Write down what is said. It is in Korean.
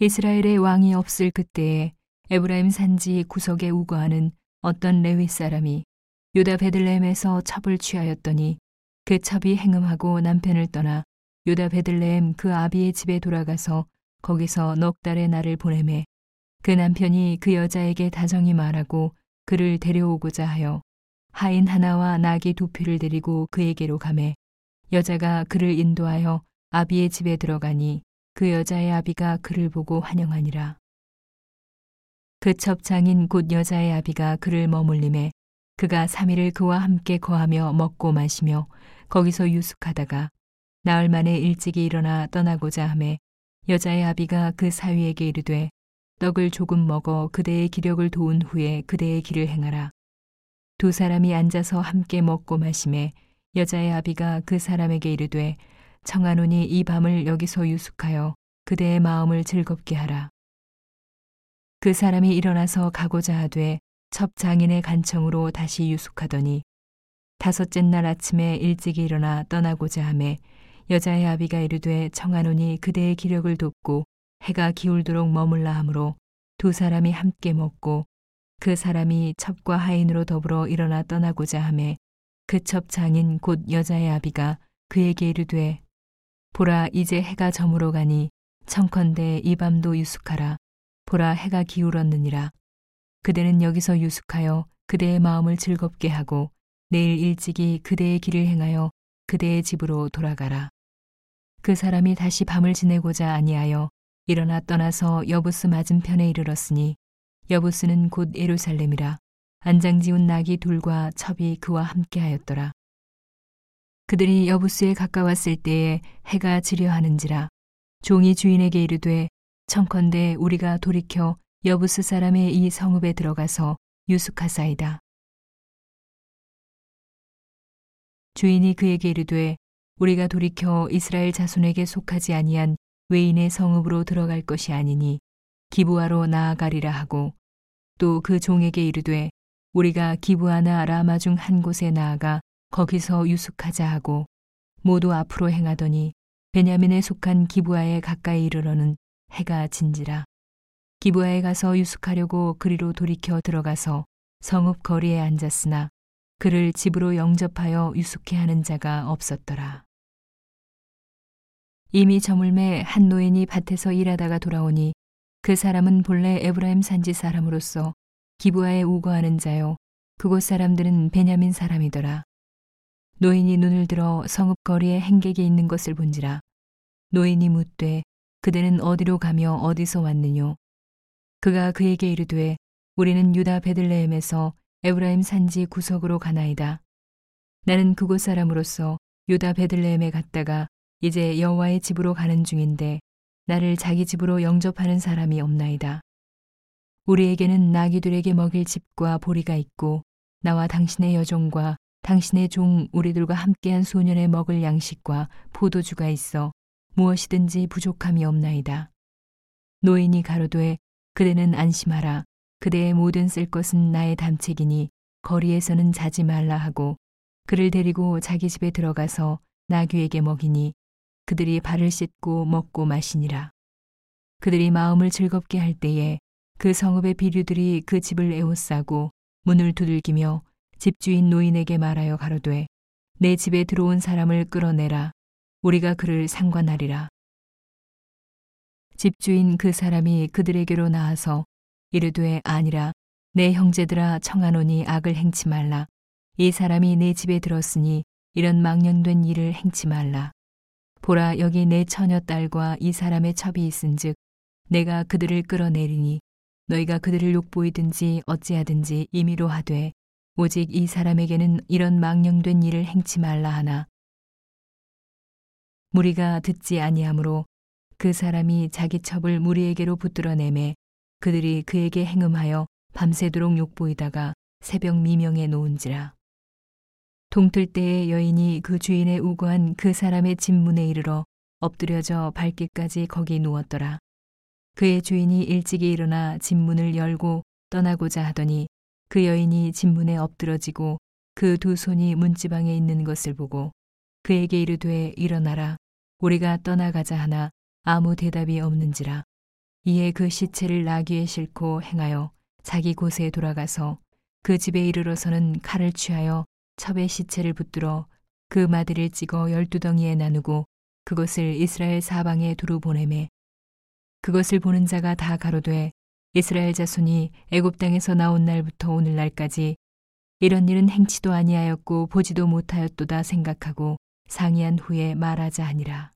이스라엘의 왕이 없을 그때에 에브라임 산지 구석에 우거하는 어떤 레위 사람이 유다 베들레헴에서 첩을 취하였더니 그 첩이 행음하고 남편을 떠나 유다 베들레헴 그 아비의 집에 돌아가서 거기서 넉 달의 날을 보내매 그 남편이 그 여자에게 다정히 말하고 그를 데려오고자 하여 하인 하나와 나귀 두 피를 데리고 그에게로 가매 여자가 그를 인도하여 아비의 집에 들어가니 그 여자의 아비가 그를 보고 환영하니라. 그 첩장인 곧 여자의 아비가 그를 머물림에 그가 3일을 그와 함께 거하며 먹고 마시며 거기서 유숙하다가 나흘 만에 일찍이 일어나 떠나고자 하매 여자의 아비가 그 사위에게 이르되 떡을 조금 먹어 그대의 기력을 도운 후에 그대의 길을 행하라. 두 사람이 앉아서 함께 먹고 마심에 여자의 아비가 그 사람에게 이르되 청하노니 이 밤을 여기서 유숙하여 그대의 마음을 즐겁게 하라. 그 사람이 일어나서 가고자 하되 첩 장인의 간청으로 다시 유숙하더니 다섯째 날 아침에 일찍 일어나 떠나고자 하매 여자의 아비가 이르되 청하노니 그대의 기력을 돕고 해가 기울도록 머물라 하므로 두 사람이 함께 먹고 그 사람이 첩과 하인으로 더불어 일어나 떠나고자 하매 그첩 장인 곧 여자의 아비가 그에게 이르되 보라 이제 해가 저물어 가니 청컨대 이 밤도 유숙하라 보라 해가 기울었느니라 그대는 여기서 유숙하여 그대의 마음을 즐겁게 하고 내일 일찍이 그대의 길을 행하여 그대의 집으로 돌아가라. 그 사람이 다시 밤을 지내고자 아니하여 일어나 떠나서 여부스 맞은편에 이르렀으니 여부스는 곧 예루살렘이라 안장지운 낙이 둘과 첩이 그와 함께하였더라. 그들이 여부스에 가까웠을 때에 해가 지려하는지라 종이 주인에게 이르되 청컨대 우리가 돌이켜 여부스 사람의 이 성읍에 들어가서 유숙하사이다. 주인이 그에게 이르되 우리가 돌이켜 이스라엘 자손에게 속하지 아니한 외인의 성읍으로 들어갈 것이 아니니 기부하러 나아가리라 하고 또 그 종에게 이르되 우리가 기부하나 라마 중 한 곳에 나아가 거기서 유숙하자 하고 모두 앞으로 행하더니 베냐민에 속한 기부하에 가까이 이르러는 해가 진지라. 기부하에 가서 유숙하려고 그리로 돌이켜 들어가서 성읍 거리에 앉았으나 그를 집으로 영접하여 유숙해 하는 자가 없었더라. 이미 저물매 한 노인이 밭에서 일하다가 돌아오니 그 사람은 본래 에브라임 산지 사람으로서 기부하에 우거하는 자요 그곳 사람들은 베냐민 사람이더라. 노인이 눈을 들어 성읍 거리에 행객이 있는 것을 본지라. 노인이 묻되 그대는 어디로 가며 어디서 왔느뇨? 그가 그에게 이르되 우리는 유다 베들레헴에서 에브라임 산지 구석으로 가나이다. 나는 그곳 사람으로서 유다 베들레헴에 갔다가 이제 여호와의 집으로 가는 중인데 나를 자기 집으로 영접하는 사람이 없나이다. 우리에게는 나귀들에게 먹일 집과 보리가 있고 나와 당신의 여종과 당신의 종 우리들과 함께한 소년의 먹을 양식과 포도주가 있어 무엇이든지 부족함이 없나이다. 노인이 가로되 그대는 안심하라. 그대의 모든 쓸 것은 나의 담책이니 거리에서는 자지 말라 하고 그를 데리고 자기 집에 들어가서 나귀에게 먹이니 그들이 발을 씻고 먹고 마시니라. 그들이 마음을 즐겁게 할 때에 그 성읍의 비류들이 그 집을 에워싸고 문을 두들기며 집주인 노인에게 말하여 가로되 내 집에 들어온 사람을 끌어내라. 우리가 그를 상관하리라. 집주인 그 사람이 그들에게로 나와서 이르되 아니라 내 형제들아 청하노니 악을 행치 말라. 이 사람이 내 집에 들었으니 이런 망령된 일을 행치 말라. 보라 여기 내 처녀 딸과 이 사람의 첩이 있은즉 내가 그들을 끌어내리니 너희가 그들을 욕보이든지 어찌하든지 임의로 하되 오직 이 사람에게는 이런 망령된 일을 행치 말라 하나 무리가 듣지 아니하므로 그 사람이 자기 첩을 무리에게로 붙들어내매 그들이 그에게 행음하여 밤새도록 욕보이다가 새벽 미명에 놓은지라. 동틀 때에 여인이 그 주인의 우고한 그 사람의 집문에 이르러 엎드려져 발길까지 거기 누웠더라. 그의 주인이 일찍이 일어나 집문을 열고 떠나고자 하더니 그 여인이 집문에 엎드러지고 그 두 손이 문지방에 있는 것을 보고 그에게 이르되 일어나라. 우리가 떠나가자 하나 아무 대답이 없는지라. 이에 그 시체를 나귀에 싣고 행하여 자기 곳에 돌아가서 그 집에 이르러서는 칼을 취하여 첩의 시체를 붙들어 그 마디를 찍어 열두 덩이에 나누고 그것을 이스라엘 사방에 두루 보내매 그것을 보는 자가 다 가로되 이스라엘 자손이 애굽 땅에서 나온 날부터 오늘날까지 이런 일은 행치도 아니하였고 보지도 못하였도다 생각하고 상의한 후에 말하자 하니라.